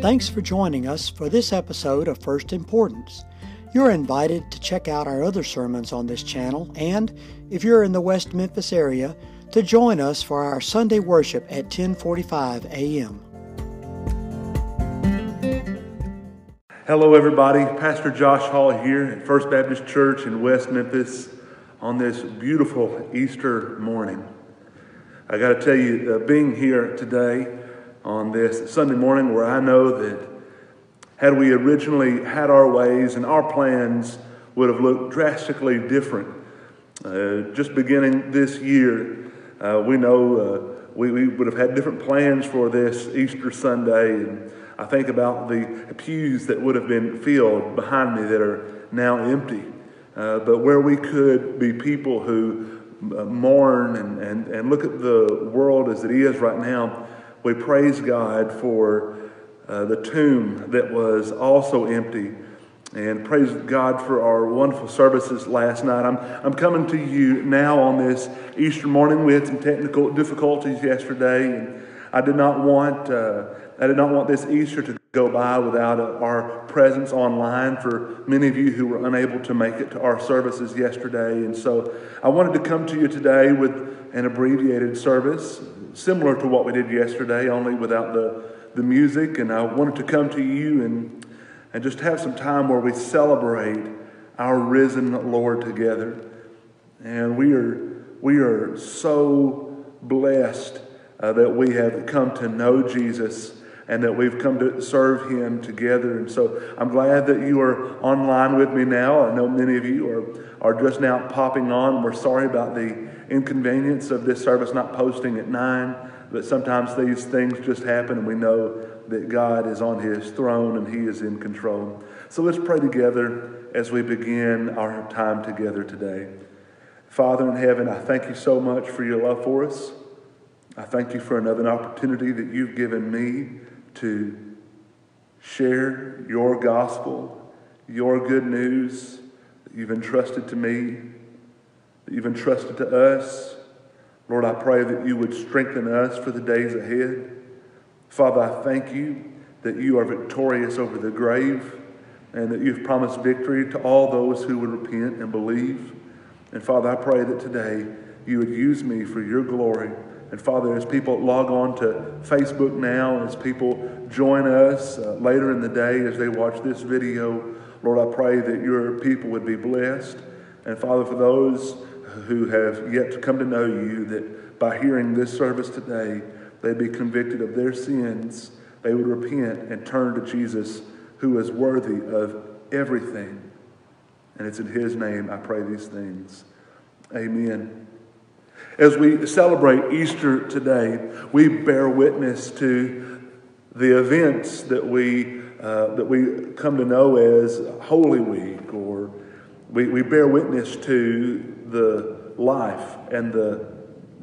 Thanks for joining us for this episode of First Importance. You're invited to check out our other sermons on this channel, and if you're in the West Memphis area, to join us for our Sunday worship at 10:45 a.m. Hello, everybody. Pastor Josh Hall here at First Baptist Church in West Memphis on this beautiful Easter morning. I got to tell you, uh, being here today on this Sunday morning, where I know that had we originally had our ways and our plans would have looked drastically different. Uh, just beginning this year, uh, we know uh, we, we would have had different plans for this Easter Sunday. And I think about the pews that would have been filled behind me that are now empty. Uh, but where we could be people who uh, mourn and, and, and look at the world as it is right now, we praise God for uh, the tomb that was also empty. And praise God for our wonderful services last night. I'm, I'm coming to you now on this Easter morning. We had some technical difficulties yesterday, and I did not want uh, I did not want this Easter to go by without uh, our presence online for many of you who were unable to make it to our services yesterday. And so I wanted to come to you today with an abbreviated service, similar to what we did yesterday, only without the, the music. And I wanted to come to you and, and just have some time where we celebrate our risen Lord together. And we are, we are so blessed uh, that we have come to know Jesus and that we've come to serve Him together. And so I'm glad that you are online with me now. I know many of you are, are just now popping on. We're sorry about the inconvenience of this service not posting at 9, but sometimes these things just happen, and we know that God is on His throne and He is in control. So let's pray together as we begin our time together today. Father in heaven, I thank you so much for your love for us. I thank you for another opportunity that you've given me to share your gospel, your good news that you've entrusted to me, that you've entrusted to us. Lord, I pray that you would strengthen us for the days ahead. Father, I thank you that you are victorious over the grave and that you've promised victory to all those who would repent and believe. And Father, I pray that today you would use me for your glory. And Father, as people log on to Facebook now, as people join us uh, later in the day as they watch this video, Lord, I pray that your people would be blessed. And Father, for those who have yet to come to know you, that by hearing this service today, they'd be convicted of their sins, they would repent and turn to Jesus, who is worthy of everything. And it's in his name I pray these things. Amen. As we celebrate Easter today, we bear witness to the events that we, uh, that we come to know as Holy Week, or we, we bear witness to the life and the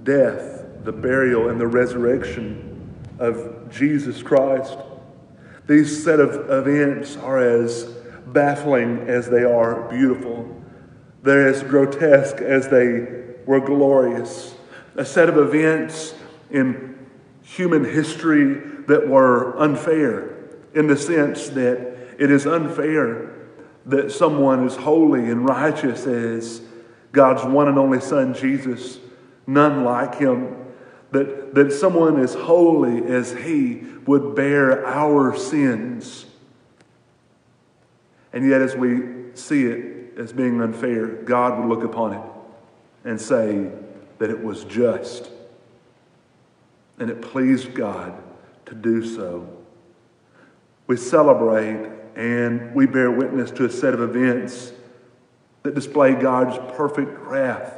death, the burial, and the resurrection of Jesus Christ. These set of events are as baffling as they are beautiful. They're as grotesque as they were glorious. A set of events in human history that were unfair, in the sense that it is unfair that someone as holy and righteous as God's one and only Son, Jesus, none like him, that, that someone as holy as he would bear our sins. And yet, as we see it as being unfair, God would look upon it and say that it was just. And it pleased God to do so. We celebrate and we bear witness to a set of events that display God's perfect wrath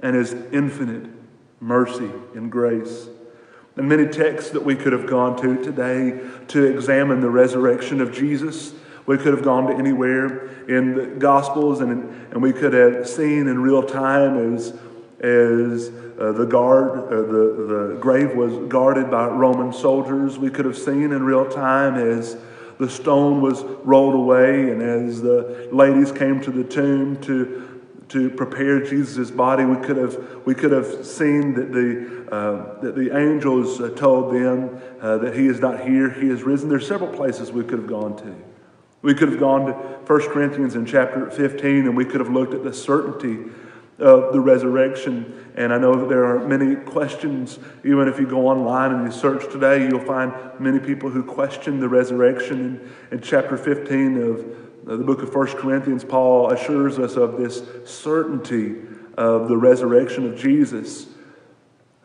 and His infinite mercy and grace. And many texts that we could have gone to today to examine the resurrection of Jesus we could have gone to anywhere in the Gospels and, and we could have seen in real time as, as uh, the, guard, uh, the, the grave was guarded by Roman soldiers. We could have seen in real time as the stone was rolled away and as the ladies came to the tomb to, to prepare Jesus' body. We could have, we could have seen that the, uh, that the angels uh, told them uh, that he is not here, he is risen. There's several places we could have gone to. We could have gone to 1 Corinthians in chapter 15 and we could have looked at the certainty of the resurrection. And I know that there are many questions. Even if you go online and you search today, you'll find many people who question the resurrection. In, in chapter 15 of the book of 1 Corinthians, Paul assures us of this certainty of the resurrection of Jesus.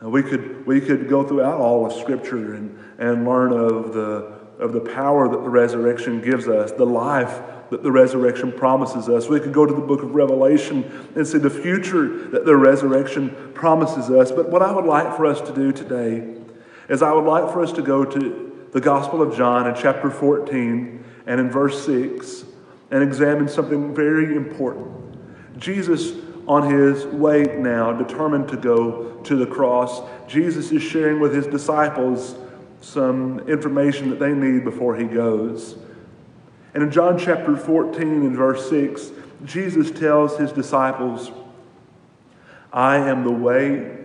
We could, we could go throughout all of Scripture and, and learn of the, of the power that the resurrection gives us, the life that the resurrection promises us. We could go to the book of Revelation and see the future that the resurrection promises us. But what I would like for us to do today is I would like for us to go to the Gospel of John in chapter 14 and in verse 6 and examine something very important. Jesus, on his way now, determined to go to the cross, Jesus is sharing with his disciples some information that they need before he goes. And in John chapter 14 and verse 6, Jesus tells his disciples, I am the way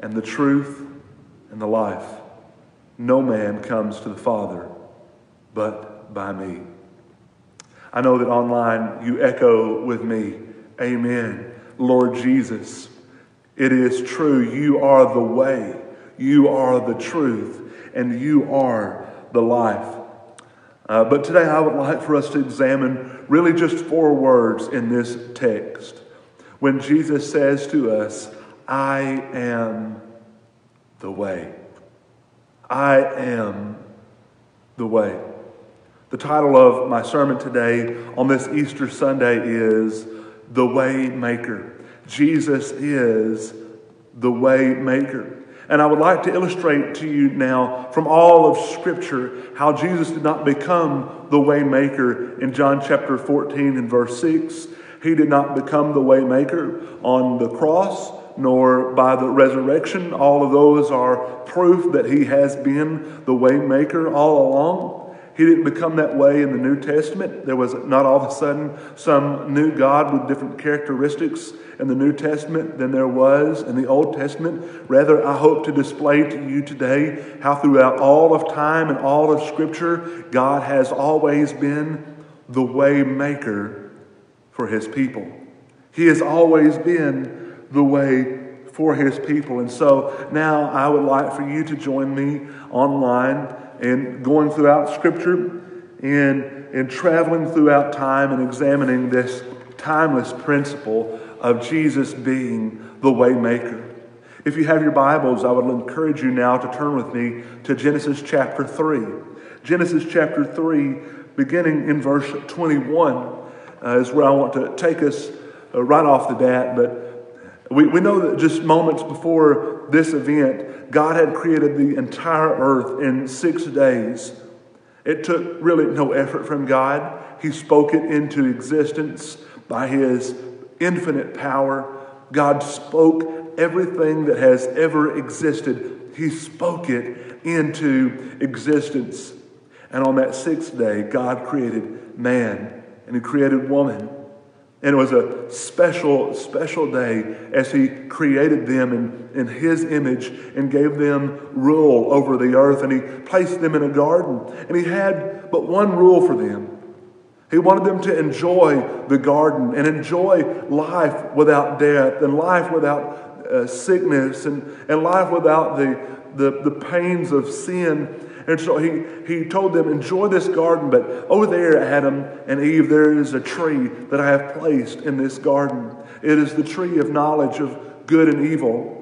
and the truth and the life. No man comes to the Father but by me. I know that online you echo with me, Amen. Lord Jesus, it is true. You are the way, you are the truth, and you are the life. Uh, but today I would like for us to examine really just four words in this text. When Jesus says to us, I am the way. I am the way. The title of my sermon today on this Easter Sunday is The Way Maker. Jesus is the Way Maker. And I would like to illustrate to you now from all of Scripture how Jesus did not become the waymaker in John chapter 14 and verse 6. He did not become the waymaker on the cross nor by the resurrection. All of those are proof that he has been the waymaker all along. He didn't become that way in the New Testament. There was not all of a sudden some new God with different characteristics in the New Testament than there was in the Old Testament. Rather, I hope to display to you today how throughout all of time and all of Scripture, God has always been the way maker for his people. He has always been the way for his people. And so now I would like for you to join me online and going throughout Scripture and, and traveling throughout time and examining this timeless principle of Jesus being the waymaker. If you have your Bibles, I would encourage you now to turn with me to Genesis chapter 3. Genesis chapter 3, beginning in verse 21, uh, is where I want to take us uh, right off the bat. But we, we know that just moments before this event, God had created the entire earth in six days. It took really no effort from God. He spoke it into existence by His infinite power. God spoke everything that has ever existed, He spoke it into existence. And on that sixth day, God created man and He created woman. And it was a special, special day as he created them in, in his image and gave them rule over the earth. And he placed them in a garden. And he had but one rule for them. He wanted them to enjoy the garden and enjoy life without death and life without uh, sickness and, and life without the, the, the pains of sin and so he, he told them, Enjoy this garden, but over there, Adam and Eve, there is a tree that I have placed in this garden. It is the tree of knowledge of good and evil.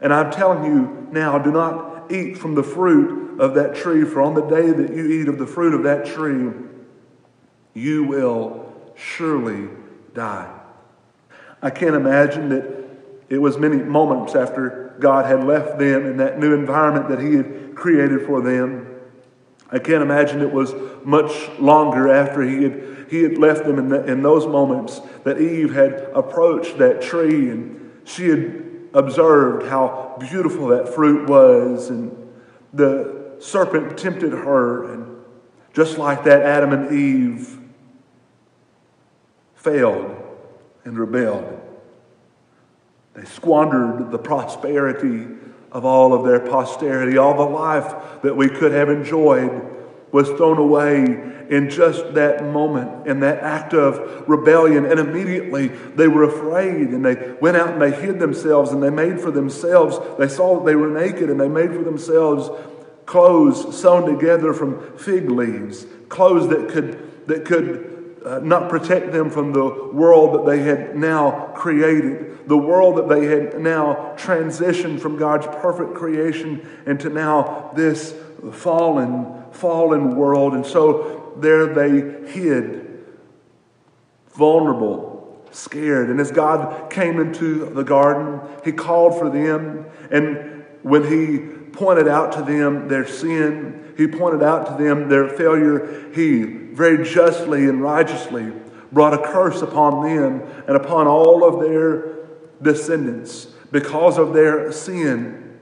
And I'm telling you now, do not eat from the fruit of that tree, for on the day that you eat of the fruit of that tree, you will surely die. I can't imagine that it was many moments after God had left them in that new environment that He had created for them. I can't imagine it was much longer after he had, he had left them in, the, in those moments that Eve had approached that tree and she had observed how beautiful that fruit was and the serpent tempted her and just like that Adam and Eve failed and rebelled. They squandered the prosperity of all of their posterity. All the life that we could have enjoyed was thrown away in just that moment, in that act of rebellion. And immediately they were afraid and they went out and they hid themselves and they made for themselves, they saw that they were naked and they made for themselves clothes sewn together from fig leaves, clothes that could, that could uh, not protect them from the world that they had now created, the world that they had now transitioned from God's perfect creation into now this fallen, fallen world. And so there they hid, vulnerable, scared. And as God came into the garden, He called for them. And when He pointed out to them their sin, He pointed out to them their failure, He very justly and righteously brought a curse upon them and upon all of their descendants because of their sin.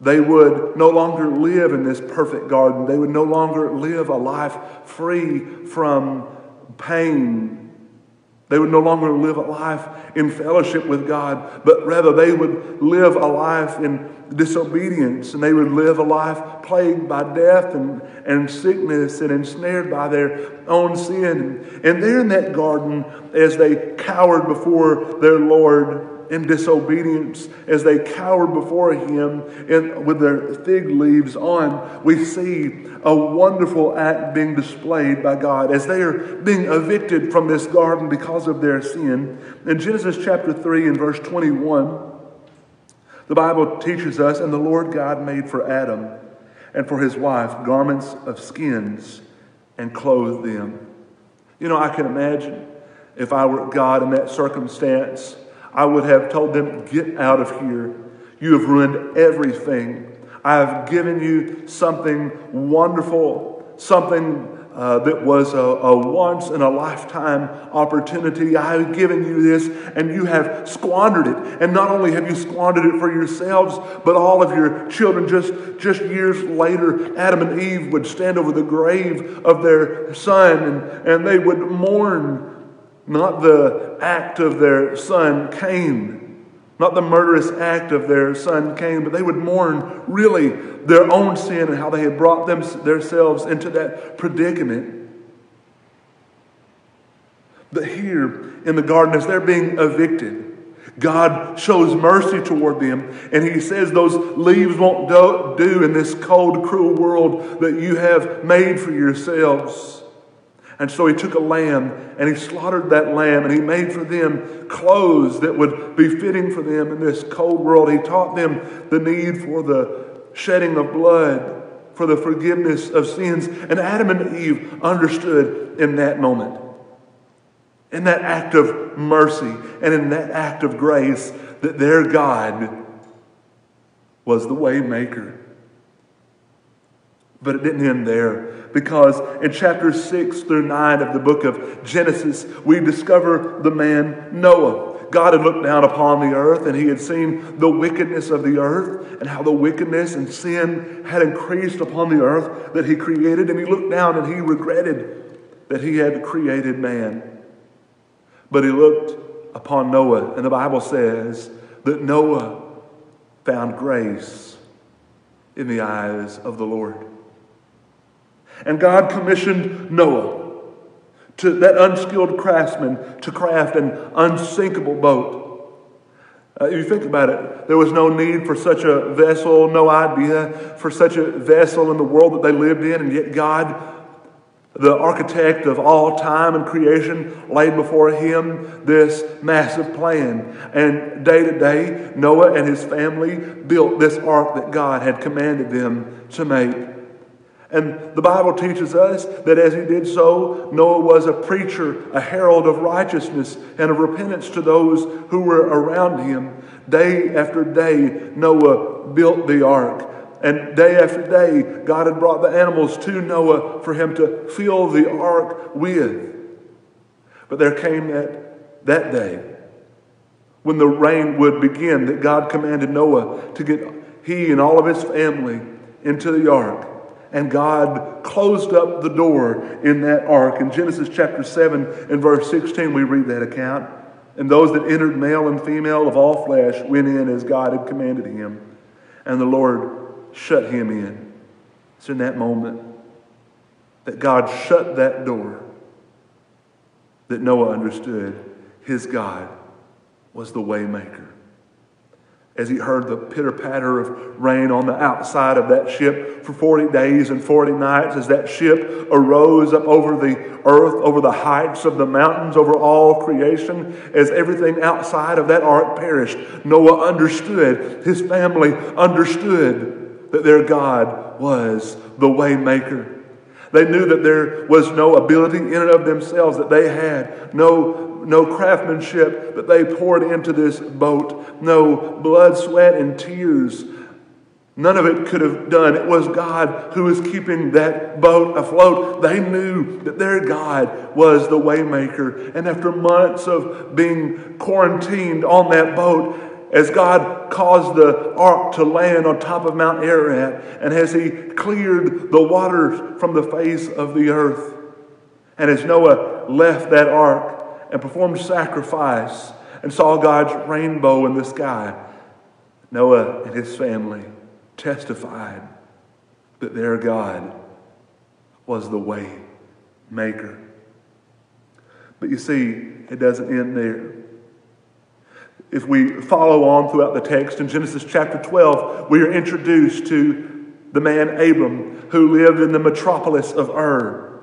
They would no longer live in this perfect garden. They would no longer live a life free from pain. They would no longer live a life in fellowship with God, but rather they would live a life in disobedience, and they would live a life plagued by death and, and sickness and ensnared by their own sin. And there in that garden, as they cowered before their Lord in disobedience, as they cowered before Him in, with their fig leaves on, we see a wonderful act being displayed by God as they are being evicted from this garden because of their sin. In Genesis chapter 3 and verse 21, the Bible teaches us, and the Lord God made for Adam and for his wife garments of skins and clothed them. You know, I can imagine if I were God in that circumstance, I would have told them, Get out of here. You have ruined everything. I have given you something wonderful, something uh, that was a, a, once in a lifetime opportunity. I have given you this, and you have squandered it. And not only have you squandered it for yourselves, but all of your children. Just, just years later, Adam and Eve would stand over the grave of their son, and, and they would mourn not the act of their son Cain not the murderous act of their son Cain, but they would mourn really their own sin and how they had brought them, themselves into that predicament. But here in the garden, as they're being evicted, God shows mercy toward them, and He says those leaves won't do, do in this cold, cruel world that you have made for yourselves. And so he took a lamb and he slaughtered that lamb and he made for them clothes that would be fitting for them in this cold world. He taught them the need for the shedding of blood, for the forgiveness of sins. And Adam and Eve understood in that moment, in that act of mercy and in that act of grace, that their God was the way maker. But it didn't end there because in chapters 6 through 9 of the book of Genesis, we discover the man Noah. God had looked down upon the earth and he had seen the wickedness of the earth and how the wickedness and sin had increased upon the earth that he created. And he looked down and he regretted that he had created man. But he looked upon Noah, and the Bible says that Noah found grace in the eyes of the Lord. And God commissioned Noah, to that unskilled craftsman, to craft an unsinkable boat. Uh, you think about it, there was no need for such a vessel, no idea for such a vessel in the world that they lived in, and yet God the architect of all time and creation laid before him this massive plan. And day to day, Noah and his family built this ark that God had commanded them to make. And the Bible teaches us that as he did so, Noah was a preacher, a herald of righteousness and of repentance to those who were around him. Day after day, Noah built the ark. And day after day, God had brought the animals to Noah for him to fill the ark with. But there came that, that day when the rain would begin that God commanded Noah to get he and all of his family into the ark and God closed up the door in that ark. In Genesis chapter 7 and verse 16, we read that account. And those that entered, male and female of all flesh, went in as God had commanded him. And the Lord shut him in. It's in that moment that God shut that door that Noah understood his God was the waymaker as he heard the pitter patter of rain on the outside of that ship for 40 days and 40 nights, as that ship arose up over the earth, over the heights of the mountains, over all creation, as everything outside of that ark perished, Noah understood, his family understood that their God was the waymaker. They knew that there was no ability in and of themselves, that they had no no craftsmanship that they poured into this boat, no blood, sweat, and tears. None of it could have done. It was God who was keeping that boat afloat. They knew that their God was the waymaker. And after months of being quarantined on that boat, as God caused the ark to land on top of Mount Ararat, and as He cleared the waters from the face of the earth, and as Noah left that ark, and performed sacrifice and saw God's rainbow in the sky, Noah and his family testified that their God was the way maker. But you see, it doesn't end there. If we follow on throughout the text in Genesis chapter 12, we are introduced to the man Abram who lived in the metropolis of Ur,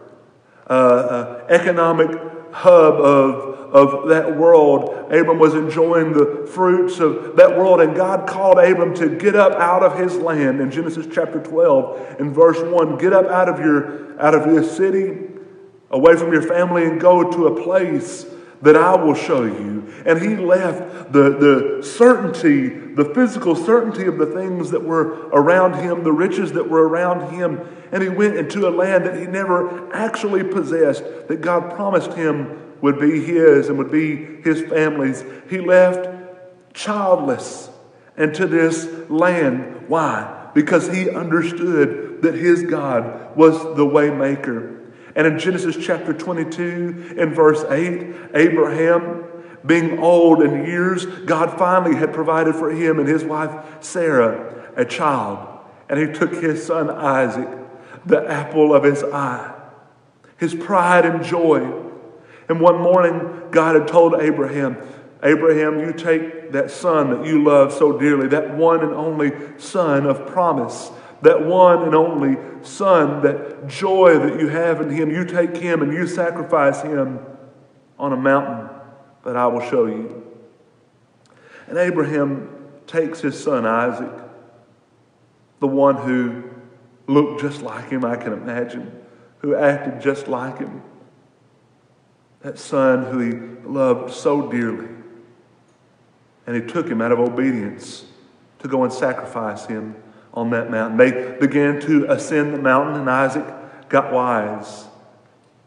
uh, uh, economic hub of, of that world. Abram was enjoying the fruits of that world, and God called Abram to get up out of his land in Genesis chapter 12 in verse 1. Get up out of your out of your city, away from your family, and go to a place that I will show you. And he left the, the certainty, the physical certainty of the things that were around him, the riches that were around him, and he went into a land that he never actually possessed, that God promised him would be his and would be his family's. He left childless into this land. Why? Because he understood that his God was the waymaker. And in Genesis chapter 22, in verse 8, Abraham, being old in years, God finally had provided for him and his wife Sarah a child. And he took his son Isaac, the apple of his eye, his pride and joy. And one morning, God had told Abraham, Abraham, you take that son that you love so dearly, that one and only son of promise, that one and only son, that joy that you have in him, you take him and you sacrifice him on a mountain that I will show you. And Abraham takes his son Isaac, the one who looked just like him, I can imagine, who acted just like him, that son who he loved so dearly. And he took him out of obedience to go and sacrifice him on that mountain. They began to ascend the mountain, and Isaac got wise.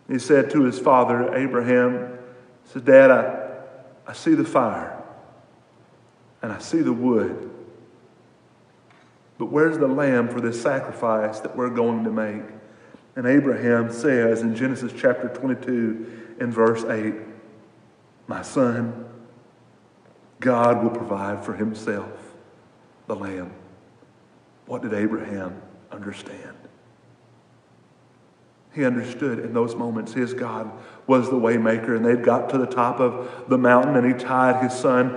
He said to his father, Abraham, he said, Dad, I, I see the fire and I see the wood. But where's the lamb for this sacrifice that we're going to make? And Abraham says in Genesis chapter 22 in verse 8, My son, God will provide for himself the lamb. What did Abraham understand? He understood in those moments his God was the waymaker, and they'd got to the top of the mountain, and he tied his son,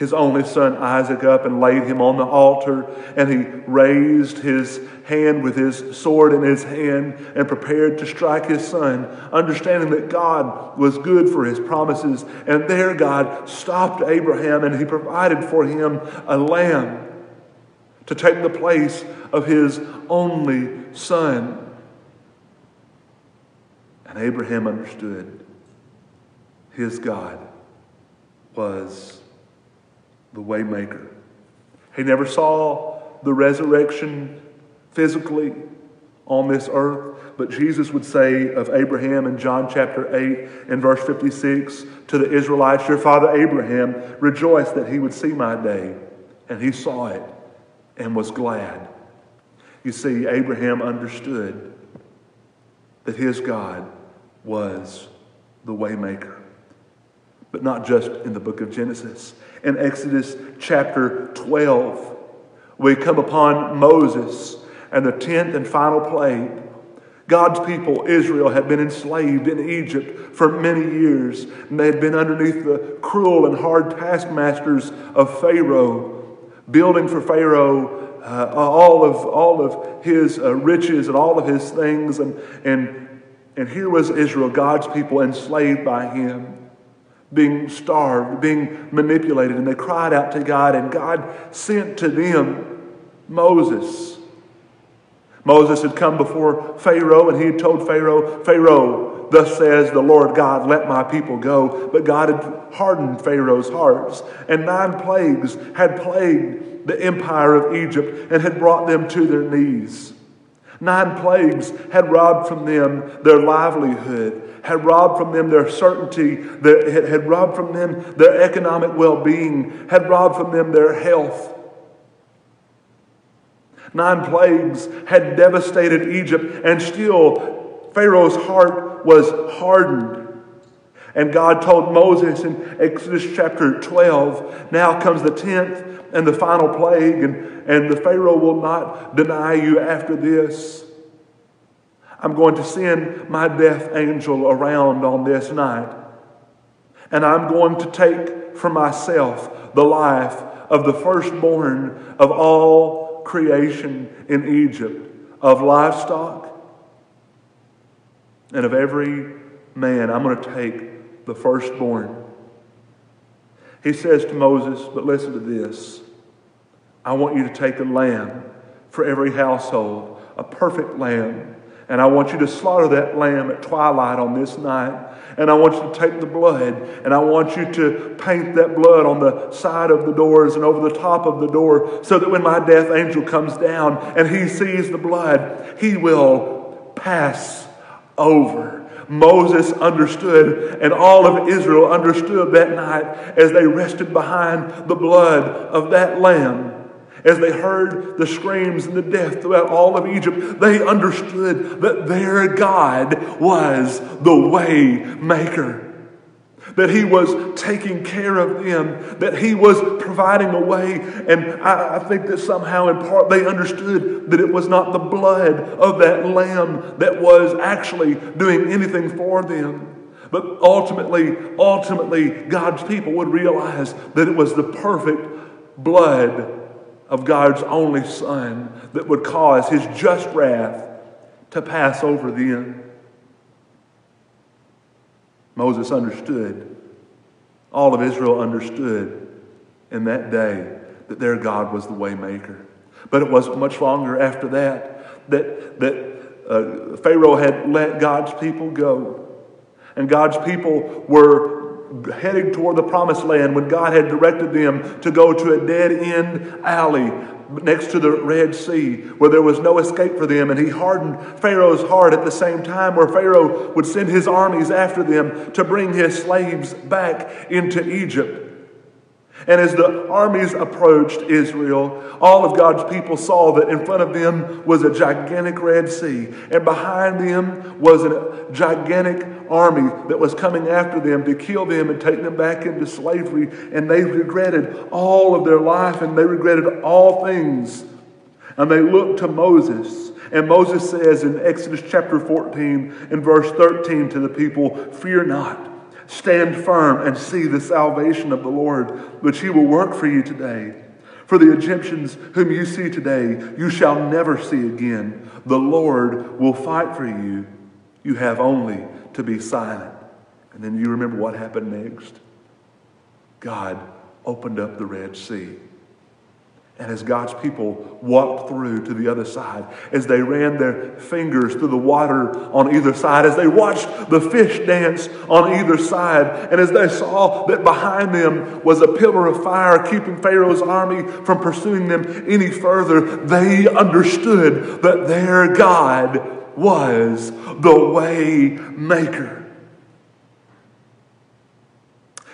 his only son Isaac, up and laid him on the altar, and he raised his hand with his sword in his hand and prepared to strike his son, understanding that God was good for his promises. And there God stopped Abraham, and he provided for him a lamb to take the place of his only son. And Abraham understood his God was the waymaker. He never saw the resurrection physically on this earth, but Jesus would say of Abraham in John chapter 8 and verse 56 to the Israelites, Your father Abraham rejoiced that he would see my day, and he saw it and was glad. You see, Abraham understood that his God was the waymaker. but not just in the book of Genesis. In Exodus chapter 12, we come upon Moses and the tenth and final plague. God's people, Israel, had been enslaved in Egypt for many years, and they had been underneath the cruel and hard taskmasters of Pharaoh, building for Pharaoh uh, all, of, all of his uh, riches and all of his things. And, and, and here was Israel, God's people, enslaved by him being starved, being manipulated, and they cried out to God, and God sent to them Moses. Moses had come before Pharaoh, and he had told Pharaoh, Pharaoh, thus says the Lord God, let my people go. But God had hardened Pharaoh's hearts, and nine plagues had plagued the empire of Egypt and had brought them to their knees. Nine plagues had robbed from them their livelihood, had robbed from them their certainty, their, had robbed from them their economic well being, had robbed from them their health. Nine plagues had devastated Egypt, and still Pharaoh's heart was hardened. And God told Moses in Exodus chapter 12, now comes the tenth and the final plague, and, and the Pharaoh will not deny you after this. I'm going to send my death angel around on this night, and I'm going to take for myself the life of the firstborn of all creation in Egypt, of livestock, and of every man. I'm going to take the firstborn. He says to Moses, but listen to this I want you to take a lamb for every household, a perfect lamb. And I want you to slaughter that lamb at twilight on this night. And I want you to take the blood and I want you to paint that blood on the side of the doors and over the top of the door so that when my death angel comes down and he sees the blood, he will pass over. Moses understood, and all of Israel understood that night as they rested behind the blood of that lamb. As they heard the screams and the death throughout all of Egypt, they understood that their God was the way maker. That he was taking care of them, that he was providing a way. And I, I, think that somehow, in part, they understood that it was not the blood of that lamb that was actually doing anything for them. But ultimately, ultimately, God's people would realize that it was the perfect blood of God's only Son that would cause his just wrath to pass over them. Moses understood, all of Israel understood in that day that their God was the waymaker. But it wasn't much longer after that that, that uh, Pharaoh had let God's people go. And God's people were heading toward the promised land when God had directed them to go to a dead end alley next to the Red Sea where there was no escape for them. And he hardened Pharaoh's heart at the same time, where Pharaoh would send his armies after them to bring his slaves back into Egypt. And as the armies approached Israel, all of God's people saw that in front of them was a gigantic Red Sea, and behind them was a gigantic army that was coming after them to kill them and take them back into slavery. And they regretted all of their life and they regretted all things. And they looked to Moses. And Moses says in Exodus chapter 14, and verse 13 to the people, Fear not. Stand firm and see the salvation of the Lord, which he will work for you today. For the Egyptians whom you see today, you shall never see again. The Lord will fight for you. You have only to be silent. And then you remember what happened next. God opened up the Red Sea. And as God's people walked through to the other side, as they ran their fingers through the water on either side, as they watched the fish dance on either side, and as they saw that behind them was a pillar of fire keeping Pharaoh's army from pursuing them any further, they understood that their God was the way maker.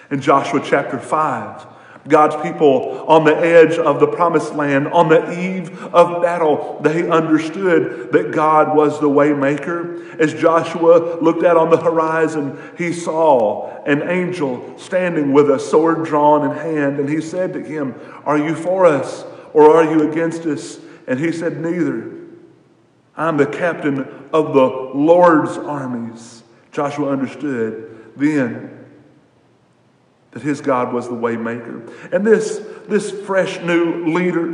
In Joshua chapter 5, God's people on the edge of the promised land, on the eve of battle, they understood that God was the waymaker. As Joshua looked out on the horizon, he saw an angel standing with a sword drawn in hand, and he said to him, Are you for us or are you against us? And he said, Neither. I'm the captain of the Lord's armies. Joshua understood then that his God was the waymaker. And this, this fresh new leader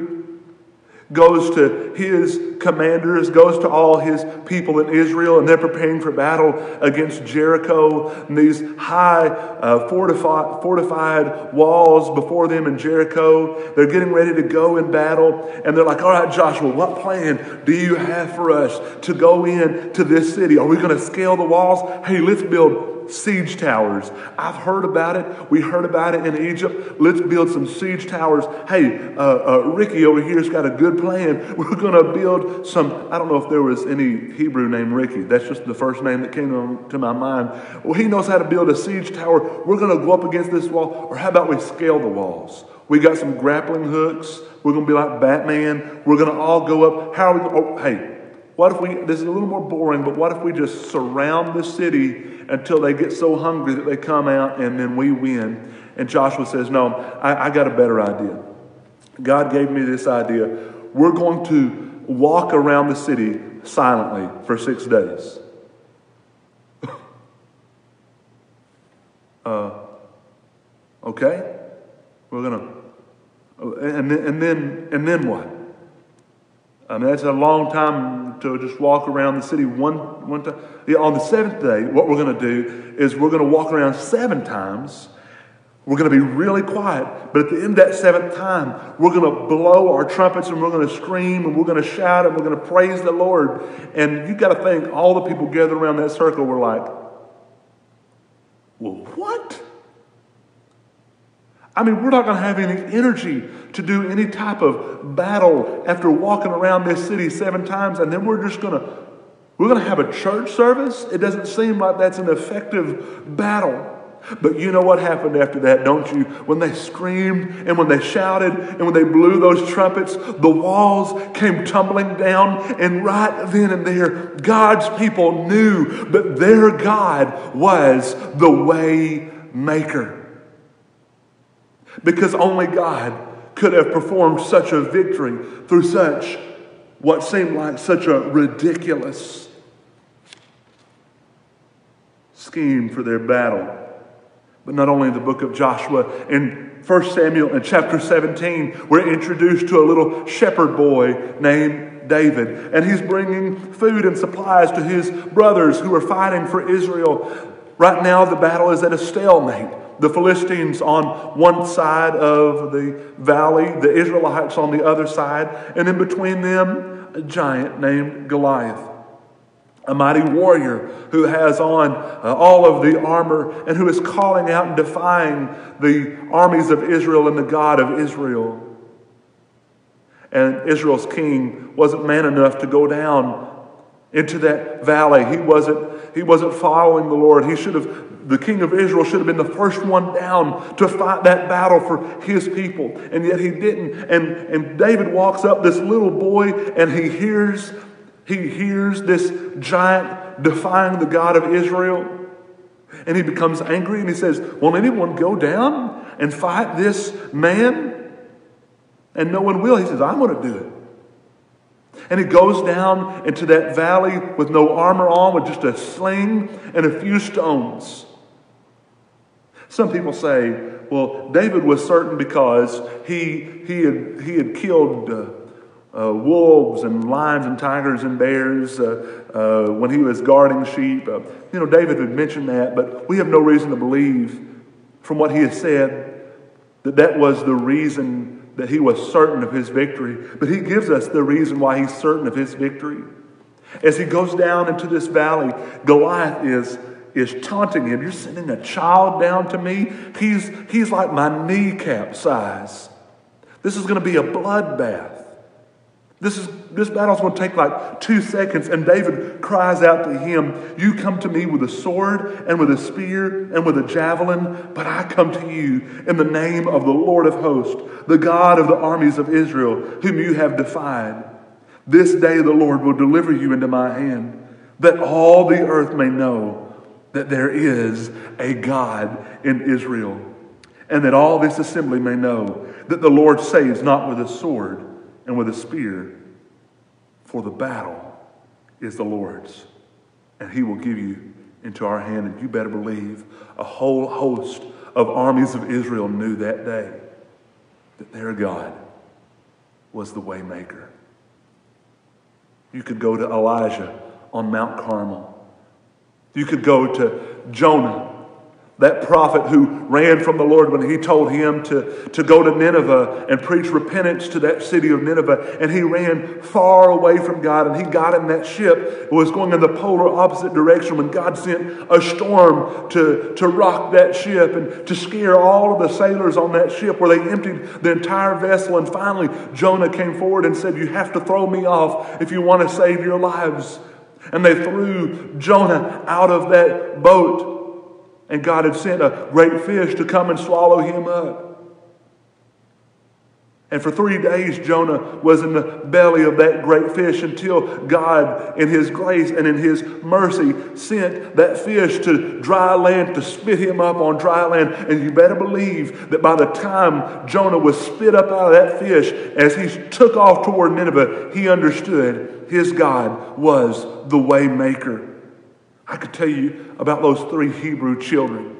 goes to his commanders, goes to all his people in Israel, and they're preparing for battle against Jericho. And these high uh, fortified, fortified walls before them in Jericho, they're getting ready to go in battle. And they're like, All right, Joshua, what plan do you have for us to go in to this city? Are we going to scale the walls? Hey, let's build siege towers. I've heard about it. We heard about it in Egypt. Let's build some siege towers. Hey, uh, uh, Ricky over here's got a good plan. We're going to build some. I don't know if there was any Hebrew named Ricky. That's just the first name that came to my mind. Well, he knows how to build a siege tower. We're going to go up against this wall. Or how about we scale the walls? We got some grappling hooks. We're going to be like Batman. We're going to all go up. How are we? Oh, hey, what if we? This is a little more boring, but what if we just surround the city until they get so hungry that they come out and then we win. And Joshua says, No, I, I got a better idea. God gave me this idea. We're going to walk around the city silently for six days. uh, okay? We're going to. And then, and then and then what? I mean, that's a long time to just walk around the city one, one time. On the seventh day, what we're going to do is we're going to walk around seven times. We're going to be really quiet, but at the end of that seventh time, we're going to blow our trumpets and we're going to scream and we're going to shout and we're going to praise the Lord. And you got to think, all the people gathered around that circle were like, well, what? I mean, we're not going to have any energy to do any type of battle after walking around this city seven times, and then we're just going to we're going to have a church service. It doesn't seem like that's an effective battle. But you know what happened after that, don't you? When they screamed and when they shouted and when they blew those trumpets, the walls came tumbling down. And right then and there, God's people knew that their God was the way maker because only God could have performed such a victory through such what seemed like such a ridiculous scheme for their battle. But not only in the book of Joshua, in 1 Samuel in chapter 17, we're introduced to a little shepherd boy named David. And he's bringing food and supplies to his brothers who are fighting for Israel. Right now, the battle is at a stalemate the Philistines on one side of the valley, the Israelites on the other side, and in between them, a giant named Goliath. A mighty warrior who has on uh, all of the armor and who is calling out and defying the armies of Israel and the God of Israel. And Israel's king wasn't man enough to go down into that valley. He wasn't, he wasn't following the Lord. He should have the king of Israel should have been the first one down to fight that battle for his people. And yet he didn't. And, and David walks up, this little boy, and he hears, he hears this giant defying the God of Israel. And he becomes angry and he says, Won't anyone go down and fight this man? And no one will. He says, I'm going to do it. And he goes down into that valley with no armor on, with just a sling and a few stones. Some people say, well, David was certain because he, he, had, he had killed uh, uh, wolves and lions and tigers and bears uh, uh when he was guarding sheep. Uh, you know, David had mentioned that, but we have no reason to believe from what he has said that that was the reason that he was certain of his victory. But he gives us the reason why he's certain of his victory. As he goes down into this valley, Goliath is is taunting him. You're sending a child down to me? He's, he's like my kneecap size. This is going to be a bloodbath. This, is, this battle's going to take like two seconds, and David cries out to him, You come to me with a sword and with a spear and with a javelin, but I come to you in the name of the Lord of hosts, the God of the armies of Israel, whom you have defied. This day the Lord will deliver you into my hand, that all the earth may know that there is a God in Israel, and that all this assembly may know that the Lord saves not with a sword and with a spear, for the battle is the Lord's, and he will give you into our hand. And you better believe a whole host of armies of Israel knew that day that their God was the waymaker. You could go to Elijah on Mount Carmel. You could go to Jonah that prophet who ran from the Lord when he told him to, to go to Nineveh and preach repentance to that city of Nineveh. And he ran far away from God and he got in that ship. Was going in the polar opposite direction when God sent a storm to, to rock that ship and to scare all of the sailors on that ship where they emptied the entire vessel. And finally, Jonah came forward and said, You have to throw me off if you want to save your lives. And they threw Jonah out of that boat. And God had sent a great fish to come and swallow him up. And for three days, Jonah was in the belly of that great fish until God, in His grace and in His mercy, sent that fish to dry land to spit him up on dry land. And you better believe that by the time Jonah was spit up out of that fish, as he took off toward Nineveh, he understood his God was the way maker. I could tell you about those three Hebrew children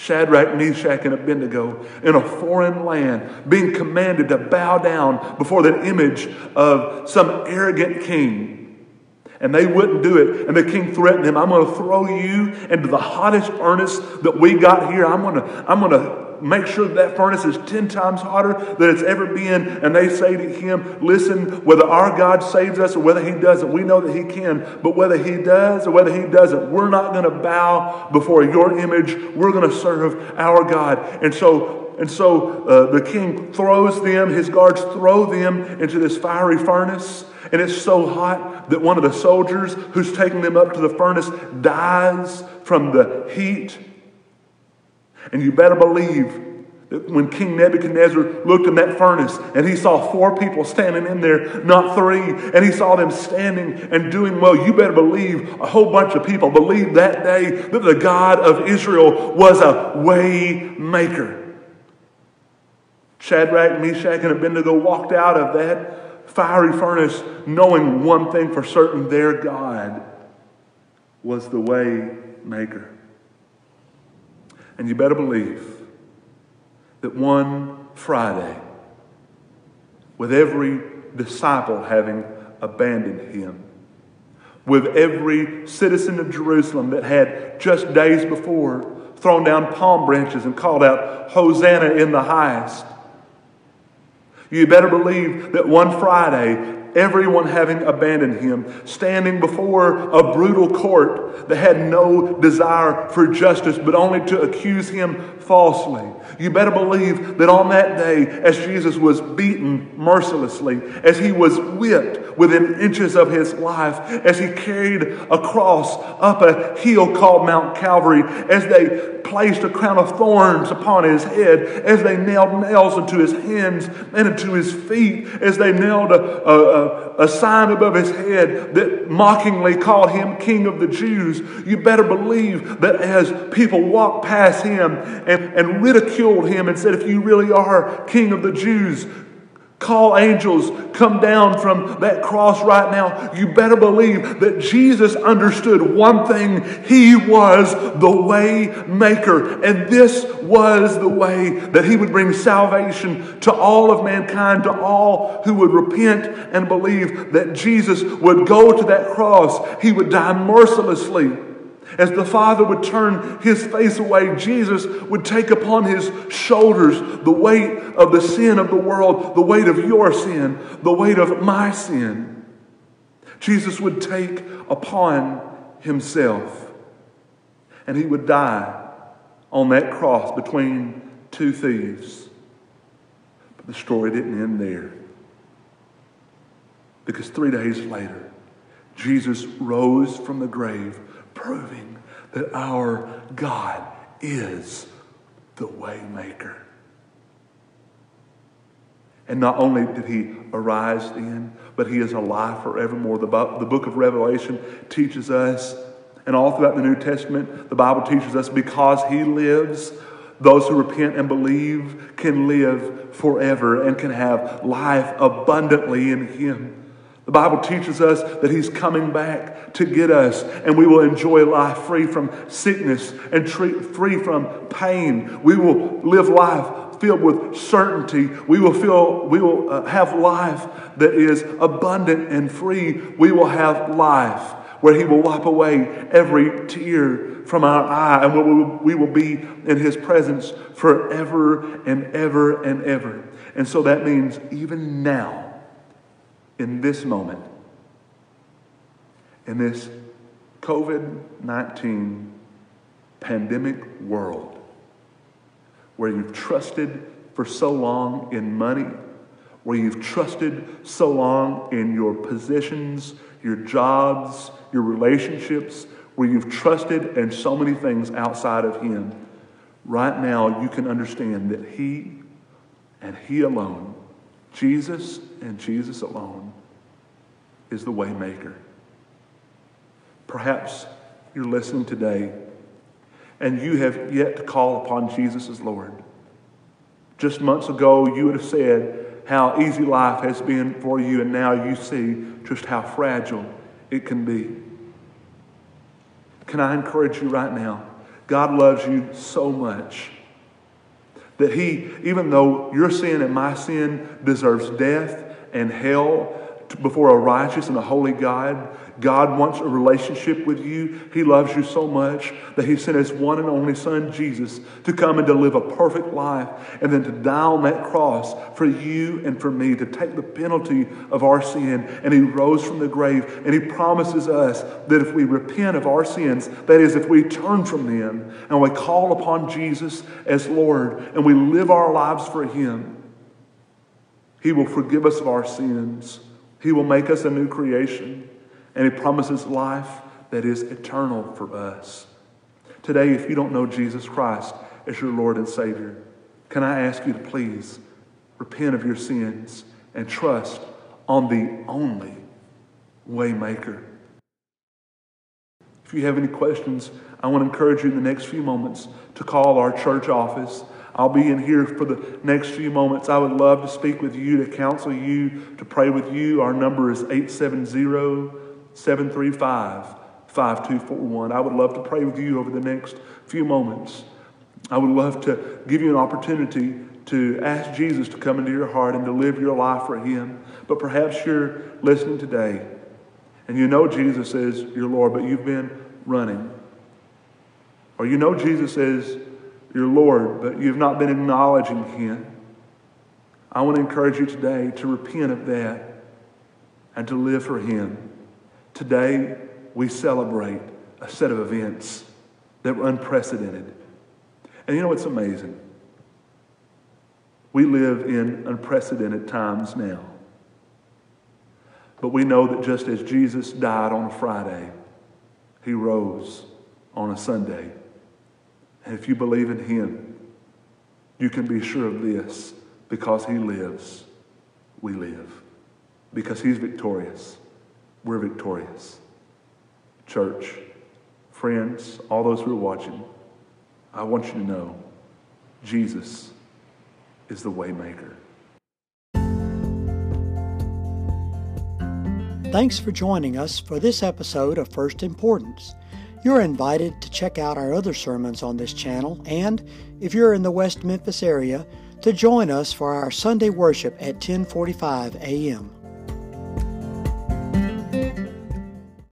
Shadrach, Meshach, and Abednego in a foreign land, being commanded to bow down before the image of some arrogant king. And they wouldn't do it. And the king threatened them, I'm going to throw you into the hottest furnace that we got here. I'm going to, I'm going to make sure that, that furnace is 10 times hotter than it's ever been. And they say to him, Listen, whether our God saves us or whether he doesn't, we know that he can. But whether he does or whether he doesn't, we're not going to bow before your image. We're going to serve our God. And so and so uh, the king throws them, his guards throw them into this fiery furnace. And it's so hot that one of the soldiers who's taking them up to the furnace dies from the heat and you better believe that when King Nebuchadnezzar looked in that furnace and he saw four people standing in there, not three, and he saw them standing and doing well, you better believe a whole bunch of people believed that day that the God of Israel was a way maker. Shadrach, Meshach, and Abednego walked out of that fiery furnace knowing one thing for certain their God was the way maker. And you better believe that one Friday, with every disciple having abandoned him, with every citizen of Jerusalem that had just days before thrown down palm branches and called out, Hosanna in the highest. You better believe that one Friday, everyone having abandoned him, standing before a brutal court that had no desire for justice but only to accuse him falsely. You better believe that on that day, as Jesus was beaten mercilessly, as he was whipped within inches of his life, as he carried a cross up a hill called Mount Calvary, as they placed a crown of thorns upon his head, as they nailed nails into his hands and into his feet, as they nailed a, a, a sign above his head that mockingly called him King of the Jews, you better believe that as people walked past him and, and ridiculed him and said, If you really are King of the Jews, Call angels, come down from that cross right now. You better believe that Jesus understood one thing. He was the way maker. And this was the way that he would bring salvation to all of mankind, to all who would repent and believe that Jesus would go to that cross. He would die mercilessly as the Father would turn his face away, Jesus would take upon his shoulders the weight of the sin of the world, the weight of your sin, the weight of my sin. Jesus would take upon himself, and he would die on that cross between two thieves. But the story didn't end there. Because three days later, Jesus rose from the grave, proving that our God is the waymaker. And not only did he arise then, but he is alive forevermore. The, the book of Revelation teaches us, and all throughout the New Testament, the Bible teaches us because he lives, those who repent and believe can live forever and can have life abundantly in him. The Bible teaches us that He's coming back to get us, and we will enjoy life free from sickness and free from pain. We will live life filled with certainty. We will feel, we will uh, have life that is abundant and free. We will have life where He will wipe away every tear from our eye, and we will, we will be in His presence forever and ever and ever. And so that means even now in this moment, in this COVID 19 pandemic world, where you've trusted for so long in money, where you've trusted so long in your positions, your jobs, your relationships, where you've trusted in so many things outside of Him, right now you can understand that He and He alone, Jesus and Jesus alone, is the waymaker. Perhaps you're listening today and you have yet to call upon Jesus as Lord. Just months ago, you would have said how easy life has been for you, and now you see just how fragile it can be. Can I encourage you right now? God loves you so much that He, even though your sin and my sin deserves death and hell before a righteous and a holy God. God wants a relationship with you. He loves you so much that He sent His one and only Son, Jesus, to come and to live a perfect life and then to die on that cross for you and for me to take the penalty of our sin. And He rose from the grave and He promises us that if we repent of our sins, that is, if we turn from them and we call upon Jesus as Lord and we live our lives for Him, He will forgive us of our sins he will make us a new creation, and He promises life that is eternal for us. Today, if you don't know Jesus Christ as your Lord and Savior, can I ask you to please repent of your sins and trust on the only waymaker? If you have any questions, I want to encourage you in the next few moments to call our church office I'll be in here for the next few moments. I would love to speak with you, to counsel you, to pray with you. Our number is 870 735 5241. I would love to pray with you over the next few moments. I would love to give you an opportunity to ask Jesus to come into your heart and to live your life for Him. But perhaps you're listening today and you know Jesus is your Lord, but you've been running. Or you know Jesus is your Lord, but you've not been acknowledging Him. I want to encourage you today to repent of that and to live for Him. Today, we celebrate a set of events that were unprecedented. And you know what's amazing? We live in unprecedented times now. But we know that just as Jesus died on a Friday, he rose on a Sunday. And if you believe in him, you can be sure of this because he lives, we live. Because he's victorious, we're victorious. Church, friends, all those who are watching, I want you to know Jesus is the waymaker. Thanks for joining us for this episode of First Importance. You're invited to check out our other sermons on this channel, and if you're in the West Memphis area, to join us for our Sunday worship at 10:45 a.m.